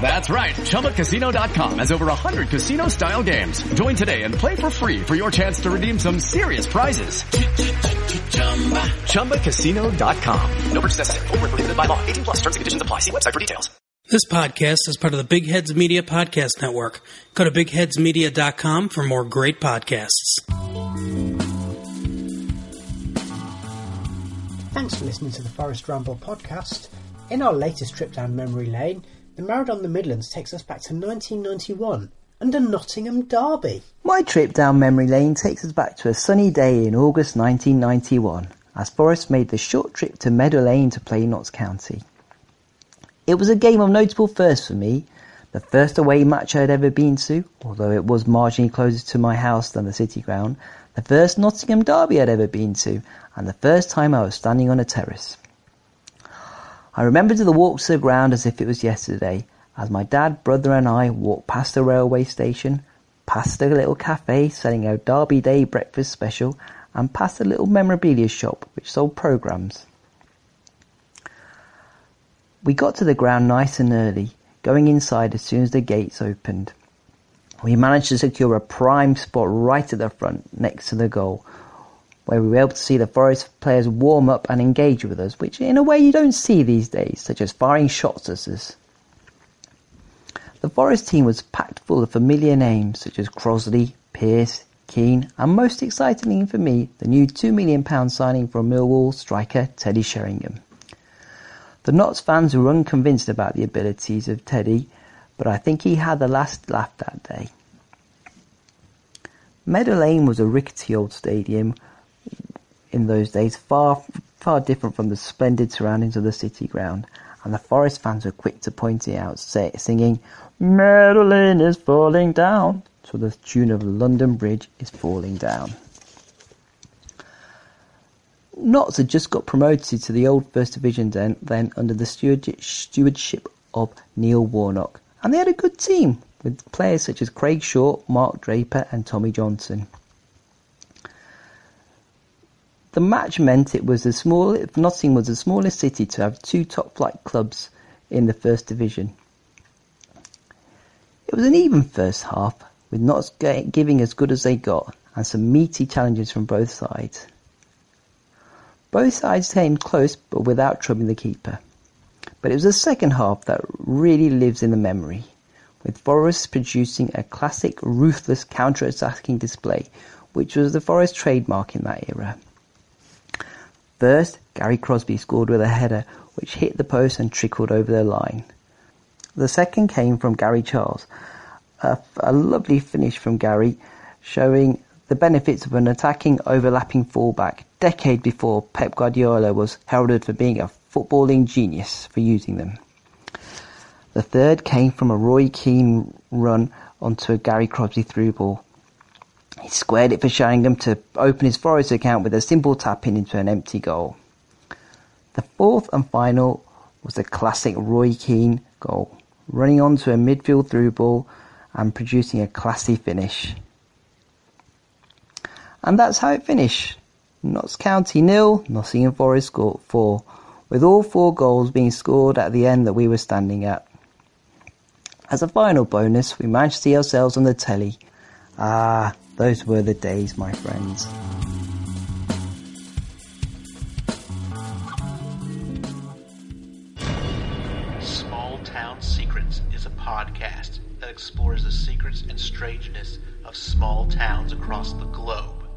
That's right, ChumbaCasino.com has over 100 casino style games. Join today and play for free for your chance to redeem some serious prizes. ChumbaCasino.com. No purchase necessary. Full prohibited by law. 18 plus terms and conditions apply. See website for details. This podcast is part of the Big Heads Media Podcast Network. Go to BigHeadsMedia.com for more great podcasts. Thanks for listening to the Forest Ramble podcast. In our latest trip down memory lane, the Marathon the Midlands takes us back to 1991 and a Nottingham derby. My trip down memory lane takes us back to a sunny day in August 1991 as Forest made the short trip to Meadow Lane to play Notts County. It was a game of notable first for me, the first away match I had ever been to, although it was marginally closer to my house than the City Ground, the first Nottingham derby I'd ever been to, and the first time I was standing on a terrace. I remember the walk to the ground as if it was yesterday, as my dad, brother and I walked past the railway station, past a little cafe selling a Derby Day breakfast special, and past a little memorabilia shop which sold programmes. We got to the ground nice and early, going inside as soon as the gates opened. We managed to secure a prime spot right at the front, next to the goal, where we were able to see the Forest players warm up and engage with us, which in a way you don't see these days, such as firing shots at us. The Forest team was packed full of familiar names such as Crossley, Pearce, Keane, and most excitingly for me, the new £2 million signing from Millwall striker Teddy Sheringham. The Notts fans were unconvinced about the abilities of Teddy, but I think he had the last laugh that day. Meadow Lane was a rickety old stadium in those days, far far different from the splendid surroundings of the city ground, and the Forest fans were quick to point it out, say, singing, Meadow Lane is falling down, to the tune of London Bridge is falling down. Notts had just got promoted to the old First Division then, then under the stewardship of Neil Warnock, and they had a good team with players such as Craig Short, Mark Draper, and Tommy Johnson. The match meant it was the small, Nottingham was the smallest city to have two top flight clubs in the First Division. It was an even first half, with Notts giving as good as they got, and some meaty challenges from both sides. Both sides came close, but without troubling the keeper. But it was the second half that really lives in the memory, with Forest producing a classic ruthless counter-attacking display, which was the Forest trademark in that era. First, Gary Crosby scored with a header which hit the post and trickled over the line. The second came from Gary Charles, a, lovely finish from Gary, showing the benefits of an attacking overlapping fullback decade before Pep Guardiola was heralded for being a footballing genius for using them. The third came from a Roy Keane run onto a Gary Crosby through ball. He squared it for Sheringham to open his Forest account with a simple tap in into an empty goal. The fourth and final was the classic Roy Keane goal, running onto a midfield through ball and producing a classy finish. And that's how it finished. Notts County nil, Nottingham Forest four, with all four goals being scored at the end that we were standing at. As a final bonus, we managed to see ourselves on the telly. Ah, those were the days, my friends. Small Town Secrets is a podcast that explores the secrets and strangeness of small towns across the globe.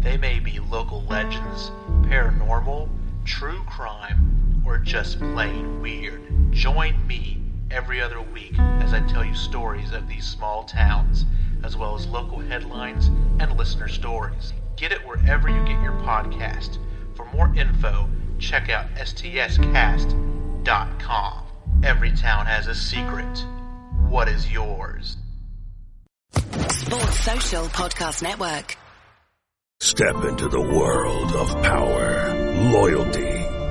They may be local legends, paranormal, true crime, or just plain weird. Join me every other week as I tell you stories of these small towns, as well as local headlines and listener stories. Get it wherever you get your podcast. For more info, check out stscast.com. Every town has a secret. What is yours? Sports Social Podcast Network. Step into the world of power, loyalty,